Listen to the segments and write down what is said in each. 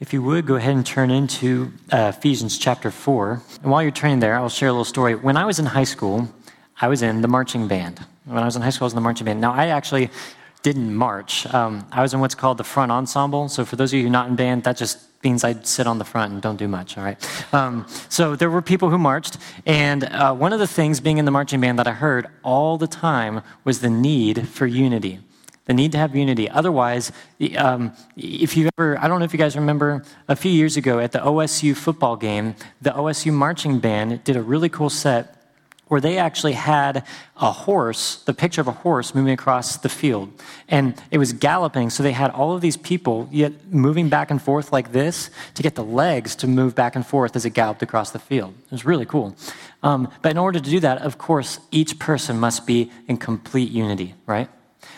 If you would, go ahead and turn into uh, Ephesians chapter 4. And while you're turning there, I'll share a little story. When I was in high school, I was in the marching band. When I was in high school, I was in the marching band. Now, I actually didn't march. Um, I was in what's called the front ensemble. So, for those of you not in band, that just means I'd sit on the front and don't do much, all right? Um, so, there were people who marched. And uh, one of the things being in the marching band that I heard all the time was the need for unity the need to have unity. Otherwise, um, if you ever, I don't know if you guys remember, a few years ago at the OSU football game, the OSU marching band did a really cool set where they actually had a horse, the picture of a horse moving across the field. And it was galloping, so they had all of these people yet moving back and forth like this to get the legs to move back and forth as it galloped across the field. It was really cool. Um, but in order to do that, of course, each person must be in complete unity, right?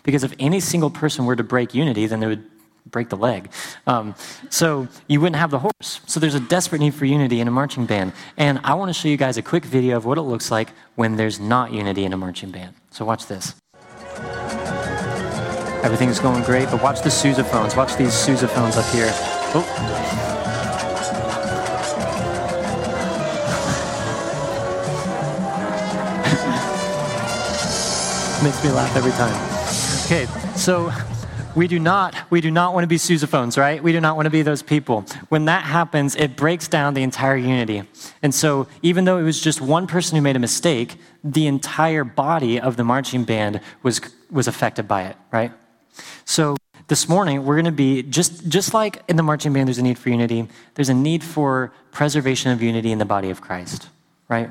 Because if any single person were to break unity, then they would break the leg. Um, so you wouldn't have the horse. So there's a desperate need for unity in a marching band. And I want to show you guys a quick video of what it looks like when there's not unity in a marching band. So watch this. Everything's going great, but watch the sousaphones. Watch these sousaphones up here. Oh. Makes me laugh every time. Okay, so we do not we do not want to be sousaphones, right? We do not want to be those people. When that happens, it breaks down the entire unity. And so even though it was just one person who made a mistake, the entire body of the marching band was was affected by it, right? So this morning we're going to be just just like in the marching band there's a need for unity, there's a need for preservation of unity in the body of Christ, right?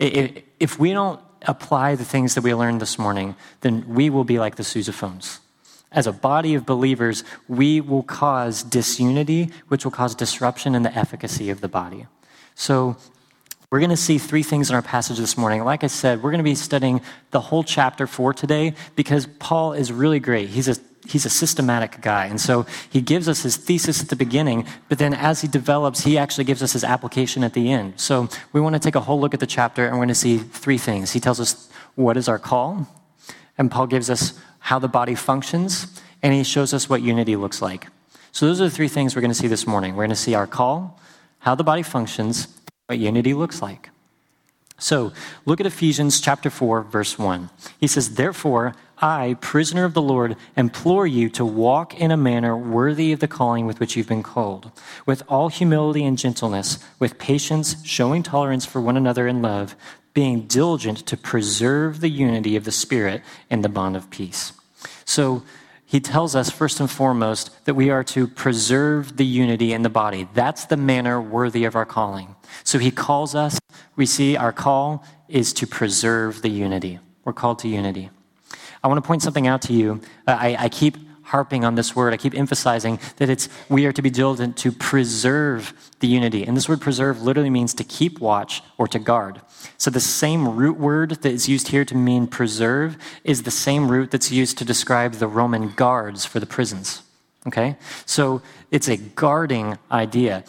If we don't apply the things that we learned this morning, then we will be like the sousaphones. As a body of believers, we will cause disunity, which will cause disruption in the efficacy of the body. So, we're going to see three things in our passage this morning. Like I said, we're going to be studying the whole chapter four today because Paul is really great. He's a he's a systematic guy. And so he gives us his thesis at the beginning, but then as he develops, he actually gives us his application at the end. So we want to take a whole look at the chapter and we're going to see three things. He tells us what is our call, and Paul gives us how the body functions, and he shows us what unity looks like. So those are the three things we're going to see this morning. We're going to see our call, how the body functions, what unity looks like. So look at Ephesians chapter 4, verse 1. He says, Therefore, I, prisoner of the Lord, implore you to walk in a manner worthy of the calling with which you've been called, with all humility and gentleness, with patience, showing tolerance for one another in love, being diligent to preserve the unity of the Spirit in the bond of peace. So, he tells us first and foremost that we are to preserve the unity in the body. That's the manner worthy of our calling. So he calls us, we see our call is to preserve the unity. We're called to unity. I want to point something out to you. Uh, I, I keep harping on this word. I keep emphasizing that it's we are to be diligent to preserve the unity. And this word preserve literally means to keep watch or to guard. So the same root word that is used here to mean preserve is the same root that's used to describe the Roman guards for the prisons. Okay? So it's a guarding idea.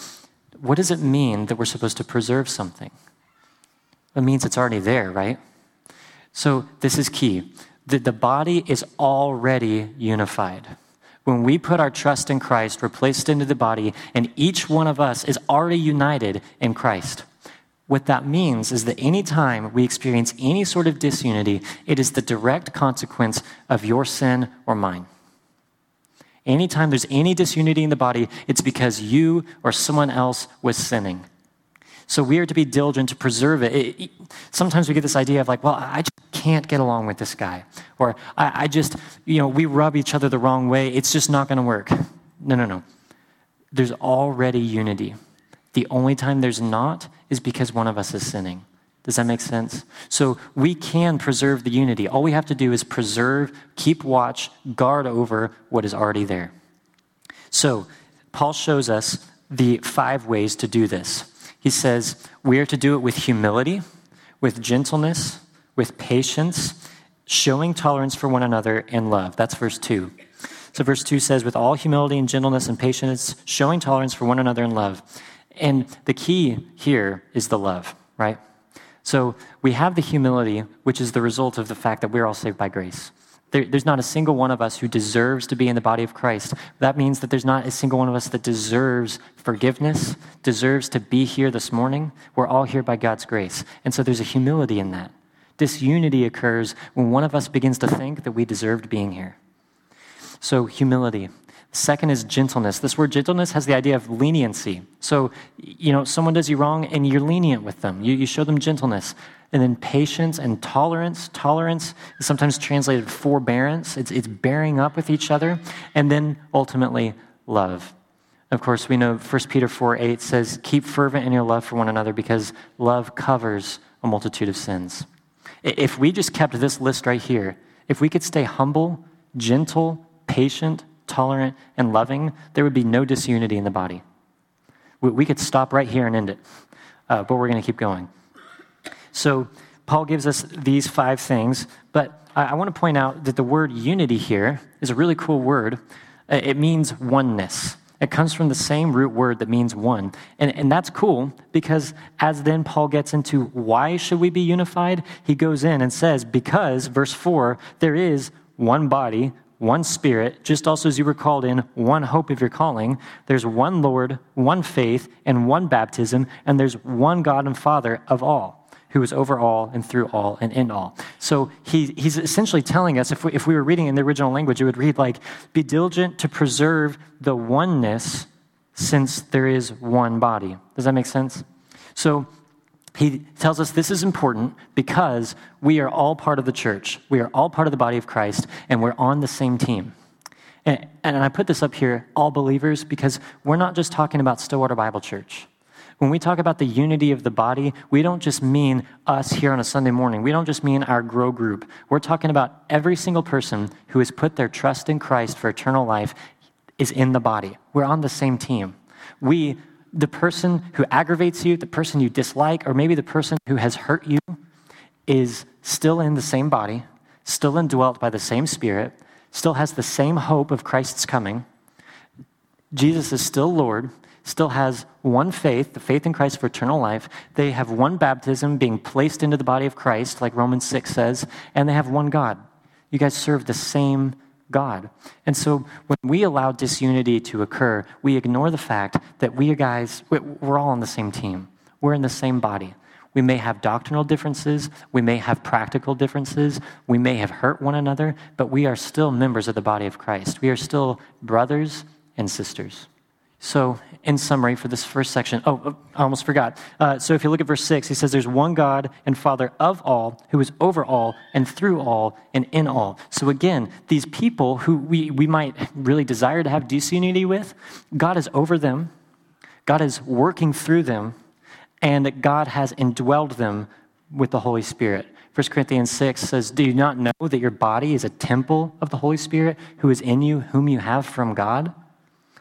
What does it mean that we're supposed to preserve something? It means it's already there, right? So this is key that the body is already unified. When we put our trust in Christ, we're placed into the body, and each one of us is already united in Christ. What that means is that anytime we experience any sort of disunity, it is the direct consequence of your sin or mine. Anytime there's any disunity in the body, it's because you or someone else was sinning. So we are to be diligent to preserve it. it, it sometimes we get this idea of like, well, I just can't get along with this guy. Or I, I just, you know, we rub each other the wrong way. It's just not going to work. No, no, no. There's already unity. The only time there's not is because one of us is sinning. Does that make sense? So we can preserve the unity. All we have to do is preserve, keep watch, guard over what is already there. So Paul shows us the five ways to do this. He says we are to do it with humility, with gentleness, with patience, showing tolerance for one another in love. That's verse 2. So, verse 2 says, with all humility and gentleness and patience, showing tolerance for one another in love. And the key here is the love, right? So, we have the humility, which is the result of the fact that we're all saved by grace. There, there's not a single one of us who deserves to be in the body of Christ. That means that there's not a single one of us that deserves forgiveness, deserves to be here this morning. We're all here by God's grace. And so there's a humility in that. Disunity occurs when one of us begins to think that we deserved being here. So, humility. Second is gentleness. This word gentleness has the idea of leniency. So, you know, someone does you wrong and you're lenient with them, you, you show them gentleness. And then patience and tolerance. Tolerance is sometimes translated forbearance, it's, it's bearing up with each other. And then ultimately, love. Of course, we know 1 Peter 4 8 says, Keep fervent in your love for one another because love covers a multitude of sins. If we just kept this list right here, if we could stay humble, gentle, patient, tolerant, and loving, there would be no disunity in the body. We could stop right here and end it, uh, but we're going to keep going. So, Paul gives us these five things, but I, want to point out that the word unity here is a really cool word. Uh, it means oneness. It comes from the same root word that means one. And, and that's cool because as then Paul gets into why should we be unified, he goes in and says, because, verse 4, there is one body, one spirit, just also as you were called in, one hope of your calling. There's one Lord, one faith, and one baptism, and there's one God and Father of all who is over all and through all and in all. So he, he's essentially telling us, if we, if we were reading in the original language, it would read like, be diligent to preserve the oneness since there is one body. Does that make sense? So he tells us this is important because we are all part of the church. We are all part of the body of Christ, and we're on the same team. And, and I put this up here, all believers, because we're not just talking about Stillwater Bible Church. When we talk about the unity of the body, we don't just mean us here on a Sunday morning. We don't just mean our grow group. We're talking about every single person who has put their trust in Christ for eternal life is in the body. We're on the same team. We, the person who aggravates you, the person you dislike, or maybe the person who has hurt you, is still in the same body, still indwelt by the same Spirit, still has the same hope of Christ's coming. Jesus is still Lord still has one faith, the faith in Christ for eternal life. They have one baptism being placed into the body of Christ, like Romans 6 says, and they have one God. You guys serve the same God. And so when we allow disunity to occur, we ignore the fact that we guys, we're all on the same team. We're in the same body. We may have doctrinal differences, we may have practical differences, we may have hurt one another, but we are still members of the body of Christ. We are still brothers and sisters. So, in summary, for this first section, oh, I almost forgot. Uh, so, if you look at verse 6, he says, There's one God and Father of all, who is over all and through all and in all. So, again, these people who we, we might really desire to have disunity with, God is over them, God is working through them, and God has indwelled them with the Holy Spirit. 1 Corinthians 6 says, Do you not know that your body is a temple of the Holy Spirit who is in you, whom you have from God?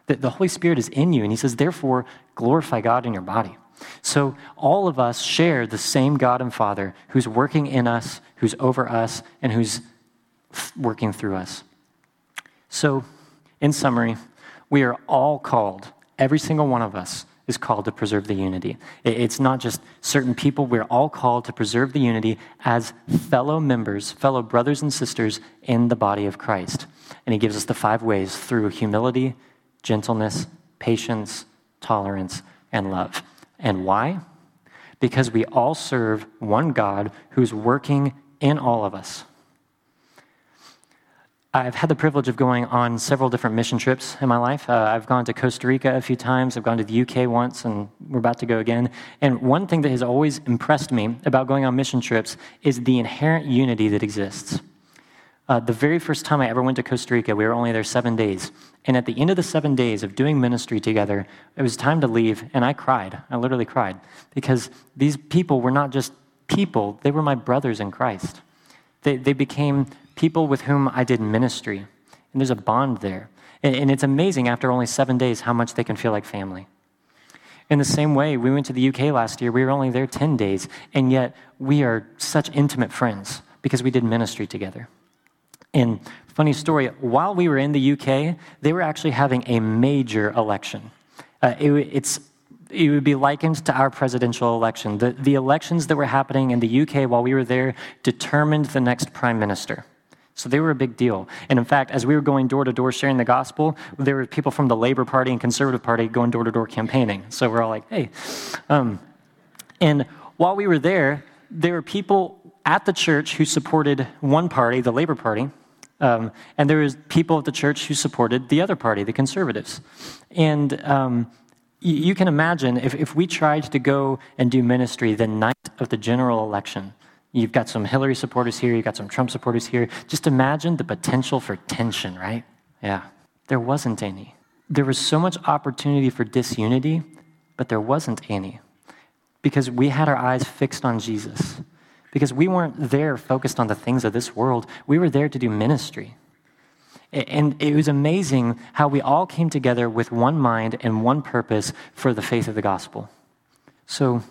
That the Holy Spirit is in you. And he says, therefore, glorify God in your body. So all of us share the same God and Father who's working in us, who's over us, and who's working through us. So, in summary, we are all called, every single one of us is called to preserve the unity. It's not just certain people, we're all called to preserve the unity as fellow members, fellow brothers and sisters in the body of Christ. And he gives us the five ways through humility, gentleness, patience, tolerance, and love. And why? Because we all serve one God who's working in all of us. I've had the privilege of going on several different mission trips in my life. Uh, I've gone to Costa Rica a few times, I've gone to the UK once, and we're about to go again. And one thing that has always impressed me about going on mission trips is the inherent unity that exists. Uh, the very first time I ever went to Costa Rica, we were only there seven days. And at the end of the seven days of doing ministry together, it was time to leave, and I cried. I literally cried because these people were not just people, they were my brothers in Christ. They, they became people with whom I did ministry, and there's a bond there. And, and it's amazing after only seven days how much they can feel like family. In the same way, we went to the UK last year. We were only there 10 days, and yet we are such intimate friends because we did ministry together. And funny story, while we were in the UK, they were actually having a major election. Uh, it, it's, it would be likened to our presidential election. The, the elections that were happening in the UK while we were there determined the next prime minister. So they were a big deal. And in fact, as we were going door to door sharing the gospel, there were people from the Labor Party and Conservative Party going door to door campaigning. So we're all like, hey. Um, and while we were there, there were people at the church who supported one party, the Labor Party, um, and there was people at the church who supported the other party, the Conservatives. And um, you, you can imagine if, if we tried to go and do ministry the night of the general election, You've got some Hillary supporters here, you've got some Trump supporters here. Just imagine the potential for tension, right? Yeah. There wasn't any. There was so much opportunity for disunity, but there wasn't any because we had our eyes fixed on Jesus. Because we weren't there focused on the things of this world, we were there to do ministry. And it was amazing how we all came together with one mind and one purpose for the faith of the gospel. So,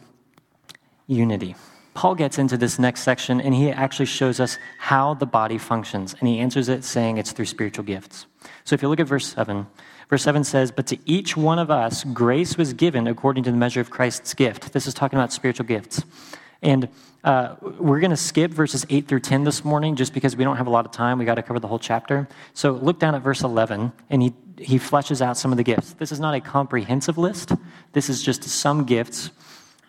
unity. Paul gets into this next section and he actually shows us how the body functions. And he answers it saying it's through spiritual gifts. So if you look at verse 7, verse 7 says, But to each one of us, grace was given according to the measure of Christ's gift. This is talking about spiritual gifts. And uh, we're going to skip verses 8 through 10 this morning just because we don't have a lot of time. We got to cover the whole chapter. So look down at verse 11, and he, he fleshes out some of the gifts. This is not a comprehensive list, this is just some gifts.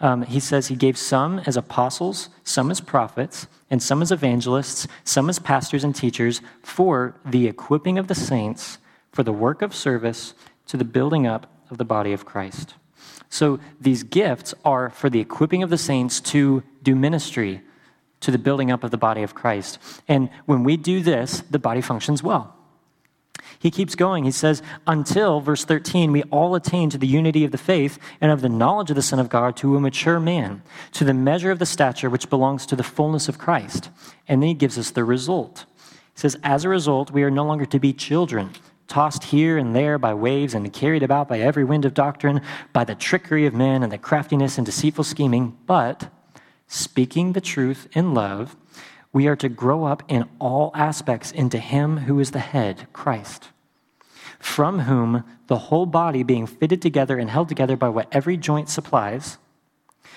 Um, he says he gave some as apostles, some as prophets, and some as evangelists, some as pastors and teachers for the equipping of the saints, for the work of service, to the building up of the body of Christ. So these gifts are for the equipping of the saints to do ministry, to the building up of the body of Christ. And when we do this, the body functions well. He keeps going. He says, until, verse 13, we all attain to the unity of the faith and of the knowledge of the Son of God to a mature man, to the measure of the stature which belongs to the fullness of Christ. And then he gives us the result. He says, as a result, we are no longer to be children tossed here and there by waves and carried about by every wind of doctrine, by the trickery of men and the craftiness and deceitful scheming, but speaking the truth in love, we are to grow up in all aspects into Him who is the head, Christ, from whom the whole body, being fitted together and held together by what every joint supplies,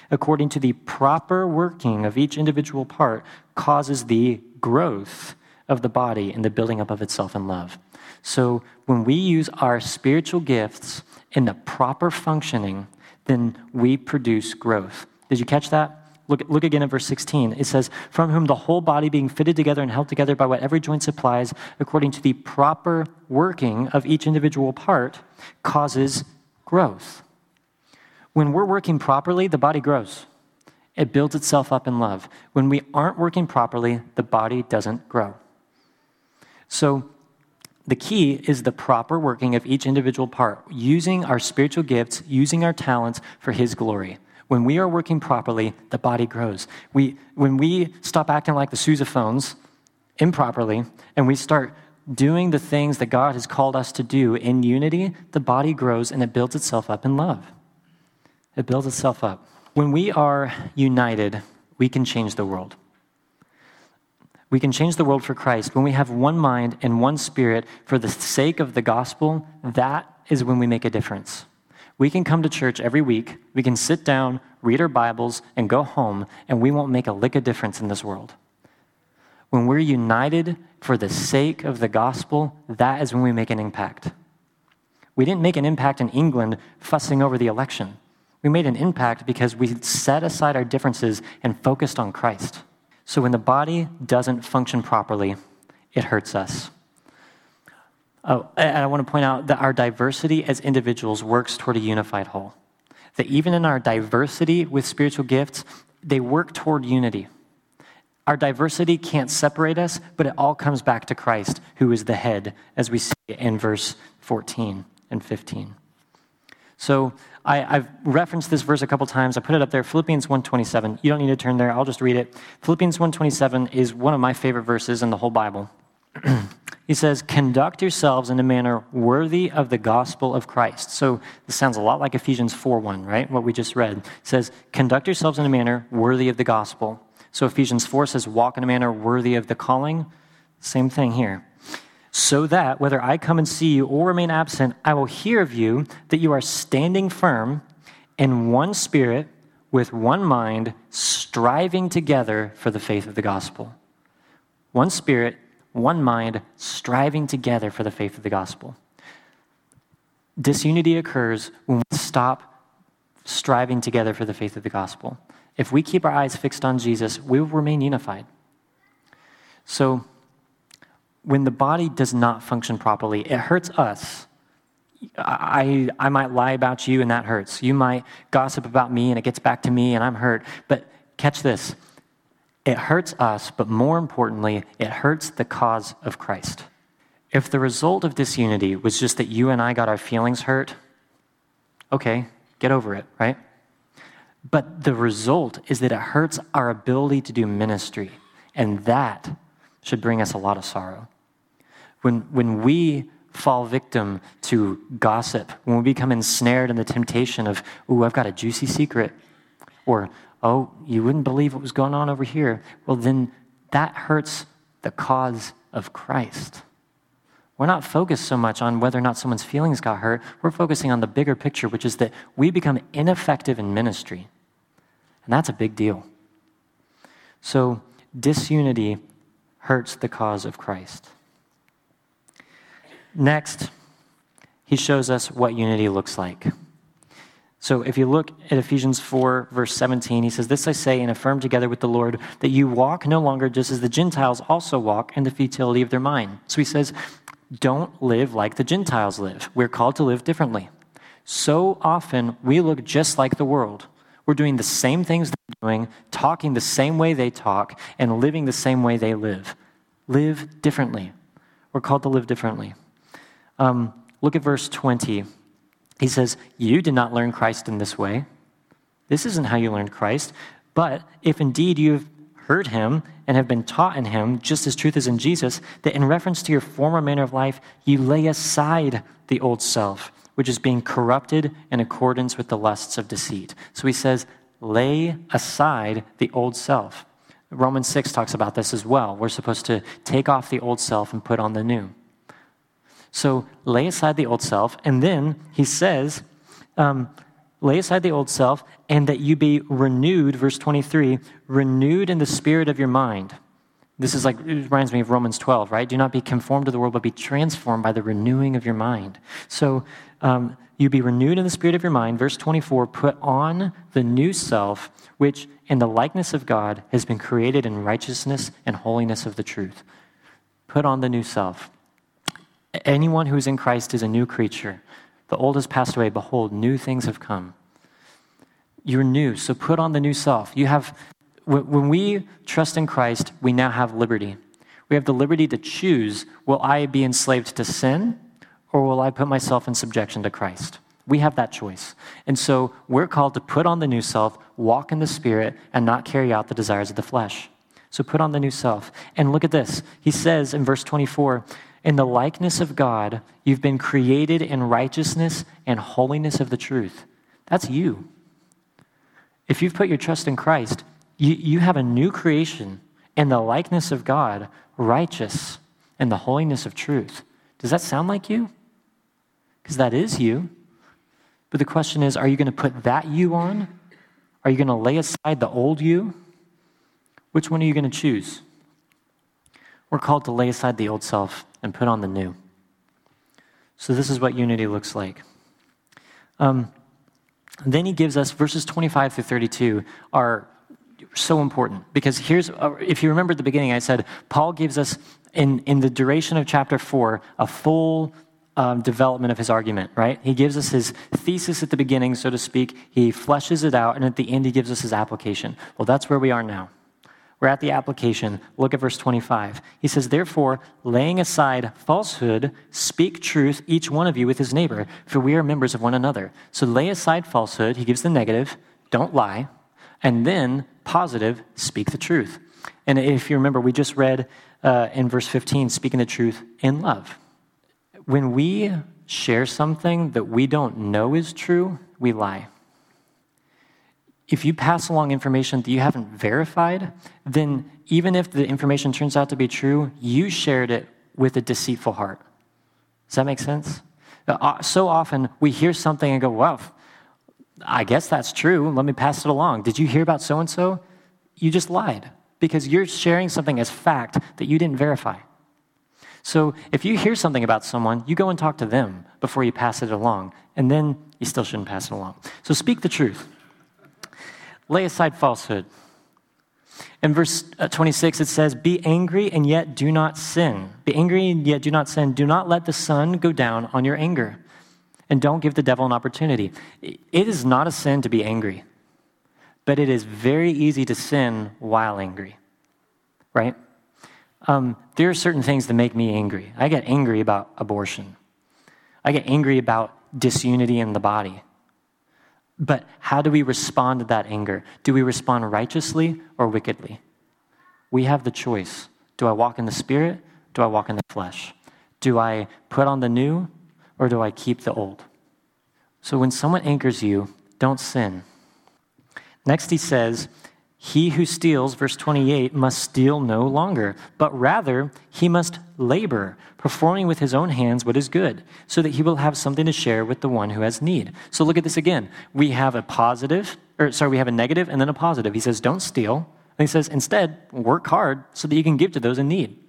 according to the proper working of each individual part, causes the growth of the body and the building up of itself in love. So when we use our spiritual gifts in the proper functioning, then we produce growth. Did you catch that? Look, look again at verse 16. It says, From whom the whole body being fitted together and held together by what every joint supplies, according to the proper working of each individual part, causes growth. When we're working properly, the body grows. It builds itself up in love. When we aren't working properly, the body doesn't grow. So the key is the proper working of each individual part, using our spiritual gifts, using our talents for His glory. When we are working properly, the body grows. We, when we stop acting like the sousaphones improperly and we start doing the things that God has called us to do in unity, the body grows and it builds itself up in love. It builds itself up. When we are united, we can change the world. We can change the world for Christ. When we have one mind and one spirit for the sake of the gospel, that is when we make a difference. We can come to church every week, we can sit down, read our Bibles, and go home, and we won't make a lick of difference in this world. When we're united for the sake of the gospel, that is when we make an impact. We didn't make an impact in England fussing over the election. We made an impact because we set aside our differences and focused on Christ. So when the body doesn't function properly, it hurts us. Oh, and I want to point out that our diversity as individuals works toward a unified whole. That even in our diversity with spiritual gifts, they work toward unity. Our diversity can't separate us, but it all comes back to Christ, who is the head, as we see in verse 14 and 15. So I, have referenced this verse a couple times. I put it up there, Philippians 1.27. You don't need to turn there. I'll just read it. Philippians 1.27 is one of my favorite verses in the whole Bible. he says, conduct yourselves in a manner worthy of the gospel of Christ. So this sounds a lot like Ephesians 4.1, right? What we just read. It says, conduct yourselves in a manner worthy of the gospel. So Ephesians 4 says, walk in a manner worthy of the calling. Same thing here so that whether I come and see you or remain absent, I will hear of you that you are standing firm in one spirit, with one mind, striving together for the faith of the gospel. One spirit, one mind, striving together for the faith of the gospel. Disunity occurs when we stop striving together for the faith of the gospel. If we keep our eyes fixed on Jesus, we will remain unified. So, when the body does not function properly, it hurts us. I, I might lie about you and that hurts. You might gossip about me and it gets back to me and I'm hurt. But catch this it hurts us, but more importantly, it hurts the cause of Christ. If the result of disunity was just that you and I got our feelings hurt, okay, get over it, right? But the result is that it hurts our ability to do ministry, and that should bring us a lot of sorrow. When, when we fall victim to gossip, when we become ensnared in the temptation of, ooh, I've got a juicy secret, or, oh, you wouldn't believe what was going on over here, well, then that hurts the cause of Christ. We're not focused so much on whether or not someone's feelings got hurt. We're focusing on the bigger picture, which is that we become ineffective in ministry. And that's a big deal. So, disunity hurts the cause of Christ. Next, he shows us what unity looks like. So if you look at Ephesians 4, verse 17, he says, This I say and affirm together with the Lord, that you walk no longer just as the Gentiles also walk in the futility of their mind. So he says, Don't live like the Gentiles live. We're called to live differently. So often we look just like the world. We're doing the same things they're doing, talking the same way they talk, and living the same way they live. Live differently. We're called to live differently. Um, look at verse 20. He says, You did not learn Christ in this way. This isn't how you learned Christ. But if indeed you have heard him and have been taught in him, just as truth is in Jesus, that in reference to your former manner of life, you lay aside the old self, which is being corrupted in accordance with the lusts of deceit. So he says, lay aside the old self. Romans 6 talks about this as well. We're supposed to take off the old self and put on the new. So lay aside the old self. And then he says, um, lay aside the old self and that you be renewed, verse 23, renewed in the spirit of your mind. This is like, it reminds me of Romans 12, right? Do not be conformed to the world, but be transformed by the renewing of your mind. So um, you be renewed in the spirit of your mind. Verse 24, put on the new self, which in the likeness of God has been created in righteousness and holiness of the truth. Put on the new self. Anyone who is in Christ is a new creature. The old has passed away. Behold, new things have come. You're new, so put on the new self. You have, when we trust in Christ, we now have liberty. We have the liberty to choose will I be enslaved to sin or will I put myself in subjection to Christ? We have that choice. And so we're called to put on the new self, walk in the Spirit, and not carry out the desires of the flesh. So put on the new self. And look at this. He says in verse 24, in the likeness of God, you've been created in righteousness and holiness of the truth. That's you. If you've put your trust in Christ, you, you have a new creation in the likeness of God, righteous and the holiness of truth. Does that sound like you? Because that is you. But the question is are you going to put that you on? Are you going to lay aside the old you? Which one are you going to choose? We're called to lay aside the old self and put on the new. So, this is what unity looks like. Um, then he gives us verses 25 through 32 are so important because here's, uh, if you remember at the beginning, I said Paul gives us in, in the duration of chapter 4 a full um, development of his argument, right? He gives us his thesis at the beginning, so to speak. He fleshes it out, and at the end, he gives us his application. Well, that's where we are now. We're at the application. Look at verse 25. He says, Therefore, laying aside falsehood, speak truth, each one of you with his neighbor, for we are members of one another. So lay aside falsehood. He gives the negative, don't lie. And then, positive, speak the truth. And if you remember, we just read uh, in verse 15, speaking the truth in love. When we share something that we don't know is true, we lie if you pass along information that you haven't verified, then even if the information turns out to be true, you shared it with a deceitful heart. Does that make sense? Uh, so often we hear something and go, well, I guess that's true. Let me pass it along. Did you hear about so and so? You just lied because you're sharing something as fact that you didn't verify. So if you hear something about someone, you go and talk to them before you pass it along, and then you still shouldn't pass it along. So speak the truth. Lay aside falsehood. In verse uh, 26, it says, Be angry and yet do not sin. Be angry and yet do not sin. Do not let the sun go down on your anger. And don't give the devil an opportunity. It is not a sin to be angry, but it is very easy to sin while angry, right? Um, there are certain things that make me angry. I get angry about abortion, I get angry about disunity in the body. But how do we respond to that anger? Do we respond righteously or wickedly? We have the choice. Do I walk in the spirit? Do I walk in the flesh? Do I put on the new or do I keep the old? So when someone anchors you, don't sin. Next, he says, He who steals, verse 28, must steal no longer, but rather he must labor, performing with his own hands what is good, so that he will have something to share with the one who has need. So look at this again. We have a positive, or sorry, we have a negative and then a positive. He says, don't steal. And he says, instead, work hard so that you can give to those in need.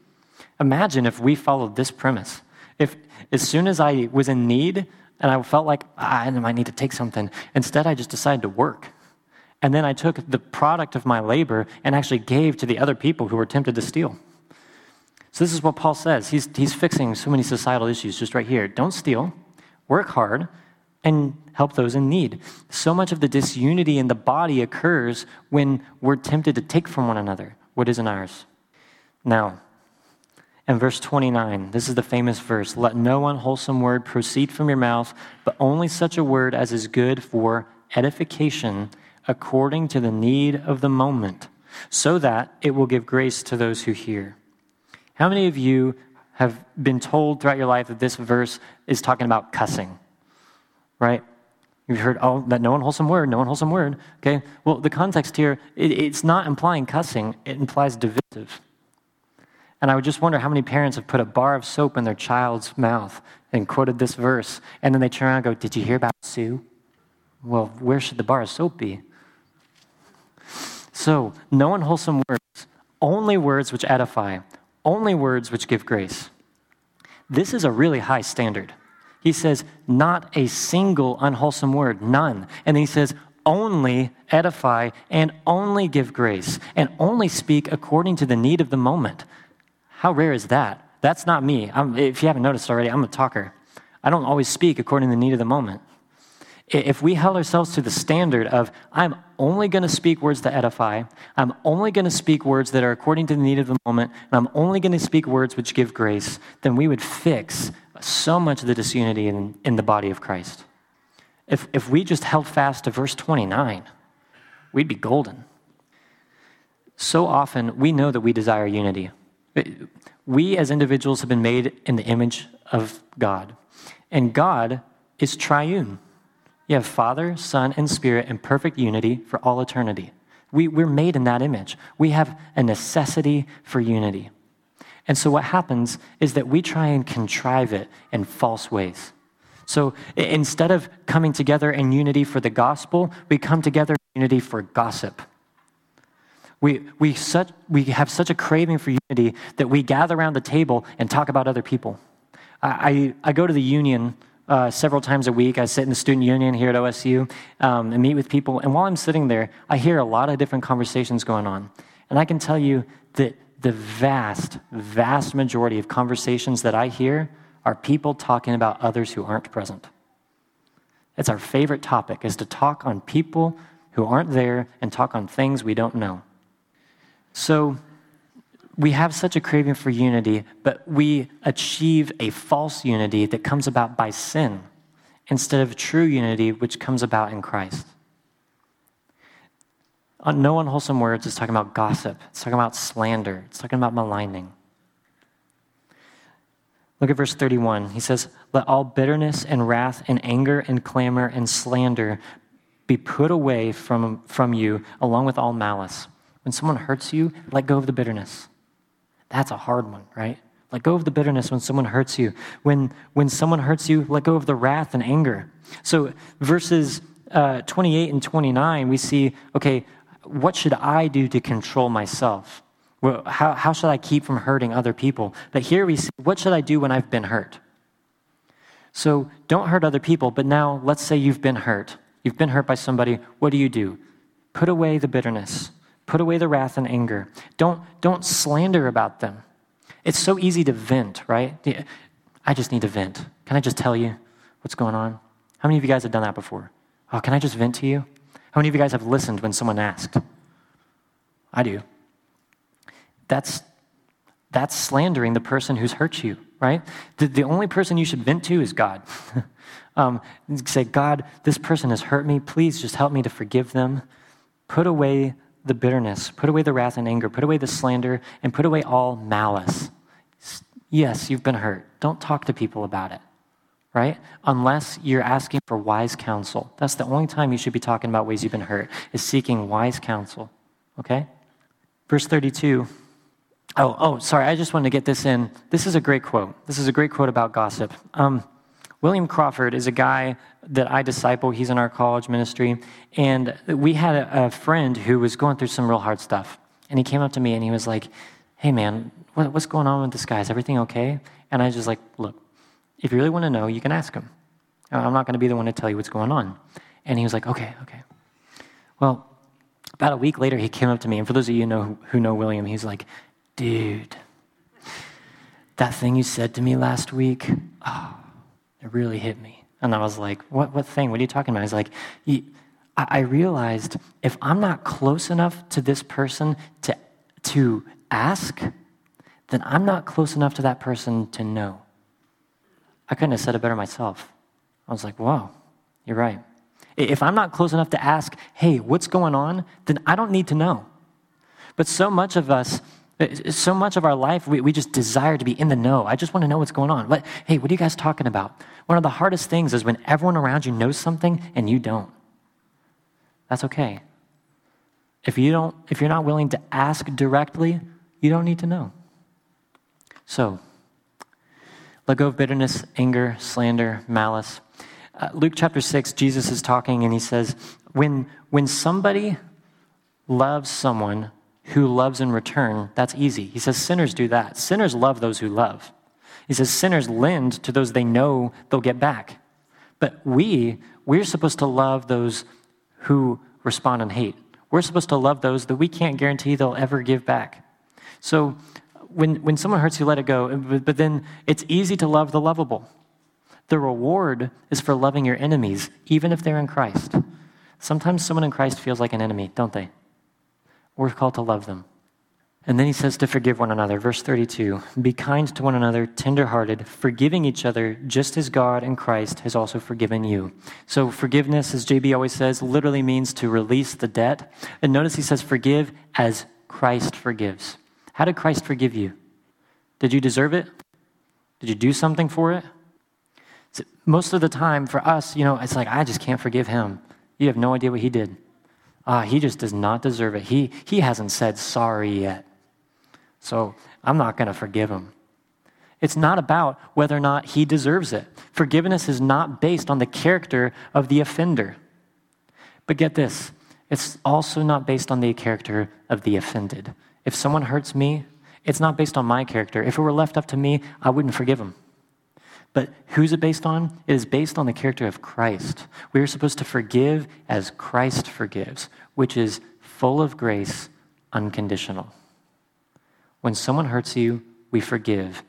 Imagine if we followed this premise. If as soon as I was in need and I felt like ah, I might need to take something, instead I just decided to work. And then I took the product of my labor and actually gave to the other people who were tempted to steal. So, this is what Paul says. He's, he's fixing so many societal issues just right here. Don't steal, work hard, and help those in need. So much of the disunity in the body occurs when we're tempted to take from one another what isn't ours. Now, in verse 29, this is the famous verse Let no unwholesome word proceed from your mouth, but only such a word as is good for edification according to the need of the moment, so that it will give grace to those who hear. How many of you have been told throughout your life that this verse is talking about cussing? Right? You've heard, oh, that no unwholesome word, no unwholesome word. Okay? Well, the context here, it, it's not implying cussing, it implies divisive. And I would just wonder how many parents have put a bar of soap in their child's mouth and quoted this verse, and then they turn around and go, Did you hear about Sue? Well, where should the bar of soap be? So, no unwholesome words, only words which edify, only words which give grace. This is a really high standard. He says, not a single unwholesome word, none. And he says, only edify and only give grace and only speak according to the need of the moment. How rare is that? That's not me. I'm, if you haven't noticed already, I'm a talker. I don't always speak according to the need of the moment if we held ourselves to the standard of, I'm only going to speak words that edify, I'm only going to speak words that are according to the need of the moment, and I'm only going to speak words which give grace, then we would fix so much of the disunity in, in the body of Christ. If, if we just held fast to verse 29, we'd be golden. So often, we know that we desire unity. We as individuals have been made in the image of God, and God is triune. You have Father, Son, and Spirit in perfect unity for all eternity. We, we're made in that image. We have a necessity for unity. And so what happens is that we try and contrive it in false ways. So instead of coming together in unity for the gospel, we come together in unity for gossip. We, we, such, we have such a craving for unity that we gather around the table and talk about other people. I, I, I go to the union uh, several times a week. I sit in the student union here at OSU um, and meet with people. And while I'm sitting there, I hear a lot of different conversations going on. And I can tell you that the vast, vast majority of conversations that I hear are people talking about others who aren't present. It's our favorite topic is to talk on people who aren't there and talk on things we don't know. So we have such a craving for unity, but we achieve a false unity that comes about by sin instead of true unity which comes about in Christ. Uh, no unwholesome words is talking about gossip, it's talking about slander, it's talking about maligning. Look at verse 31. He says, Let all bitterness and wrath and anger and clamor and slander be put away from, from you, along with all malice. When someone hurts you, let go of the bitterness. That's a hard one, right? Let go of the bitterness when someone hurts you. When, when someone hurts you, let go of the wrath and anger. So, verses uh, 28 and 29, we see okay, what should I do to control myself? Well, how, how should I keep from hurting other people? But here we see, what should I do when I've been hurt? So don't hurt other people, but now let's say you've been hurt. You've been hurt by somebody. What do you do? Put away the bitterness, put away the wrath and anger. Don't, don't slander about them. It's so easy to vent, right? I just need to vent. Can I just tell you what's going on? How many of you guys have done that before? Oh, can I just vent to you? How many of you guys have listened when someone asked? I do. That's, that's slandering the person who's hurt you, right? The, the only person you should vent to is God. um, say, God, this person has hurt me. Please just help me to forgive them. Put away the bitterness, put away the wrath and anger, put away the slander, and put away all malice. Yes, you've been hurt. Don't talk to people about it, right? Unless you're asking for wise counsel. That's the only time you should be talking about ways you've been hurt, is seeking wise counsel, okay? Verse 32. Oh, oh, sorry, I just wanted to get this in. This is a great quote. This is a great quote about gossip. Um, William Crawford is a guy that I disciple. He's in our college ministry. And we had a, friend who was going through some real hard stuff. And he came up to me and he was like, Hey, man, what, what's going on with this guy? Is everything okay? And I was just like, Look, if you really want to know, you can ask him. Uh, I'm not going to be the one to tell you what's going on. And he was like, Okay, okay. Well, about a week later, he came up to me. And for those of you know, who know William, he's like, Dude, that thing you said to me last week, oh, it really hit me. And I was like, what, what thing? What are you talking about? He's like, I realized if I'm not close enough to this person to, to ask, then I'm not close enough to that person to know. I couldn't have said it better myself. I was like, whoa, you're right. If I'm not close enough to ask, hey, what's going on, then I don't need to know. But so much of us, so much of our life, we, we just desire to be in the know. I just want to know what's going on. What, hey, what are you guys talking about? One of the hardest things is when everyone around you knows something and you don't. That's okay. If you don't, if you're not willing to ask directly, you don't need to know. So, let go of bitterness, anger, slander, malice. Uh, Luke chapter 6, Jesus is talking and he says, when, when somebody loves someone who loves in return, that's easy. He says sinners do that. Sinners love those who love. He says sinners lend to those they know they'll get back. But we, we're supposed to love those who respond in hate. We're supposed to love those that we can't guarantee they'll ever give back. So when, when someone hurts you, let it go. But then it's easy to love the lovable. The reward is for loving your enemies, even if they're in Christ. Sometimes someone in Christ feels like an enemy, don't they? We're called to love them. And then he says to forgive one another. Verse 32 Be kind to one another, tenderhearted, forgiving each other, just as God and Christ has also forgiven you. So, forgiveness, as JB always says, literally means to release the debt. And notice he says, Forgive as Christ forgives. How did Christ forgive you? Did you deserve it? Did you do something for it? Most of the time, for us, you know, it's like, I just can't forgive him. You have no idea what he did. Ah, he just does not deserve it. He, he hasn't said sorry yet. So I'm not going to forgive him. It's not about whether or not he deserves it. Forgiveness is not based on the character of the offender. But get this it's also not based on the character of the offended. If someone hurts me, it's not based on my character. If it were left up to me, I wouldn't forgive him. But who's it based on? It is based on the character of Christ. We are supposed to forgive as Christ forgives, which is full of grace, unconditional. When someone hurts you, we forgive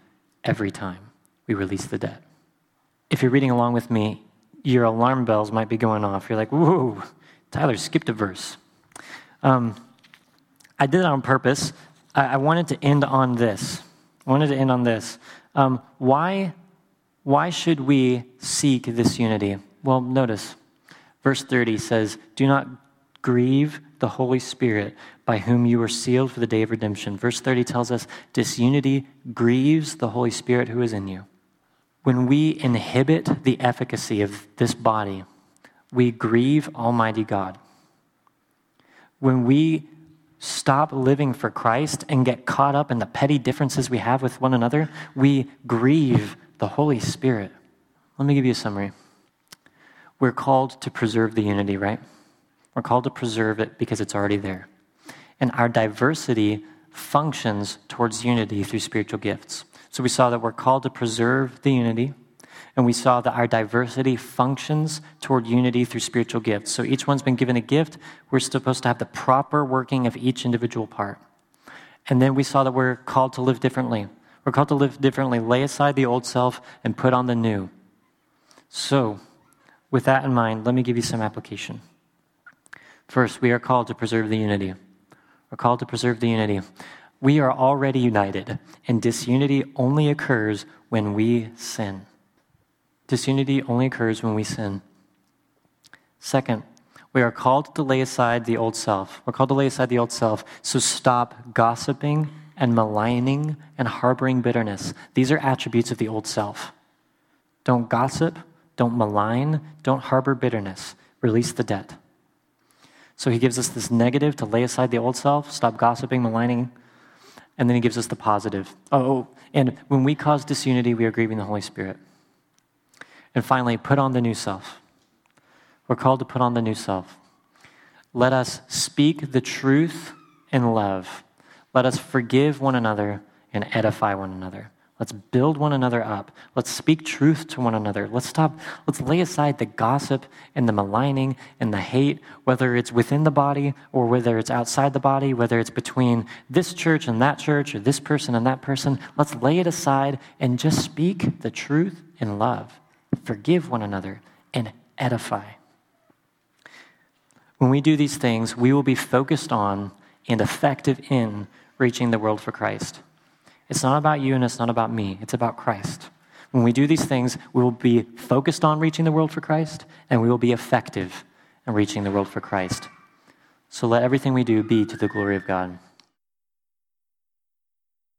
every time we release the debt. If you're reading along with me, your alarm bells might be going off. You're like, whoa, Tyler skipped a verse. Um, I did it on purpose. I, I, wanted to end on this. I wanted to end on this. Um, why why should we seek this unity? Well, notice verse 30 says, Do not grieve the Holy Spirit by whom you were sealed for the day of redemption. Verse 30 tells us disunity grieves the Holy Spirit who is in you. When we inhibit the efficacy of this body, we grieve Almighty God. When we stop living for Christ and get caught up in the petty differences we have with one another, we grieve the Holy Spirit. Let me give you a summary. We're called to preserve the unity, right? We're called to preserve it because it's already there. And our diversity functions towards unity through spiritual gifts. So we saw that we're called to preserve the unity, and we saw that our diversity functions toward unity through spiritual gifts. So each one's been given a gift. We're supposed to have the proper working of each individual part. And then we saw that we're called to live differently. We're called to live differently, lay aside the old self, and put on the new. So, with that in mind, let me give you some application. First, we are called to preserve the unity. We're called to preserve the unity. We are already united, and disunity only occurs when we sin. Disunity only occurs when we sin. Second, we are called to lay aside the old self. We're called to lay aside the old self. So stop gossiping and maligning and harboring bitterness. These are attributes of the old self. Don't gossip, don't malign, don't harbor bitterness. Release the debt. So he gives us this negative to lay aside the old self, stop gossiping, maligning, and then he gives us the positive. Oh, and when we cause disunity, we are grieving the Holy Spirit. And finally, put on the new self. We're called to put on the new self. Let us speak the truth in love. Let us forgive one another and edify one another. Let's build one another up. Let's speak truth to one another. Let's stop, let's lay aside the gossip and the maligning and the hate, whether it's within the body or whether it's outside the body, whether it's between this church and that church or this person and that person. Let's lay it aside and just speak the truth in love. Forgive one another and edify. When we do these things, we will be focused on and effective in reaching the world for Christ. It's not about you and it's not about me, it's about Christ. When we do these things, we will be focused on reaching the world for Christ and we will be effective in reaching the world for Christ. So let everything we do be to the glory of God.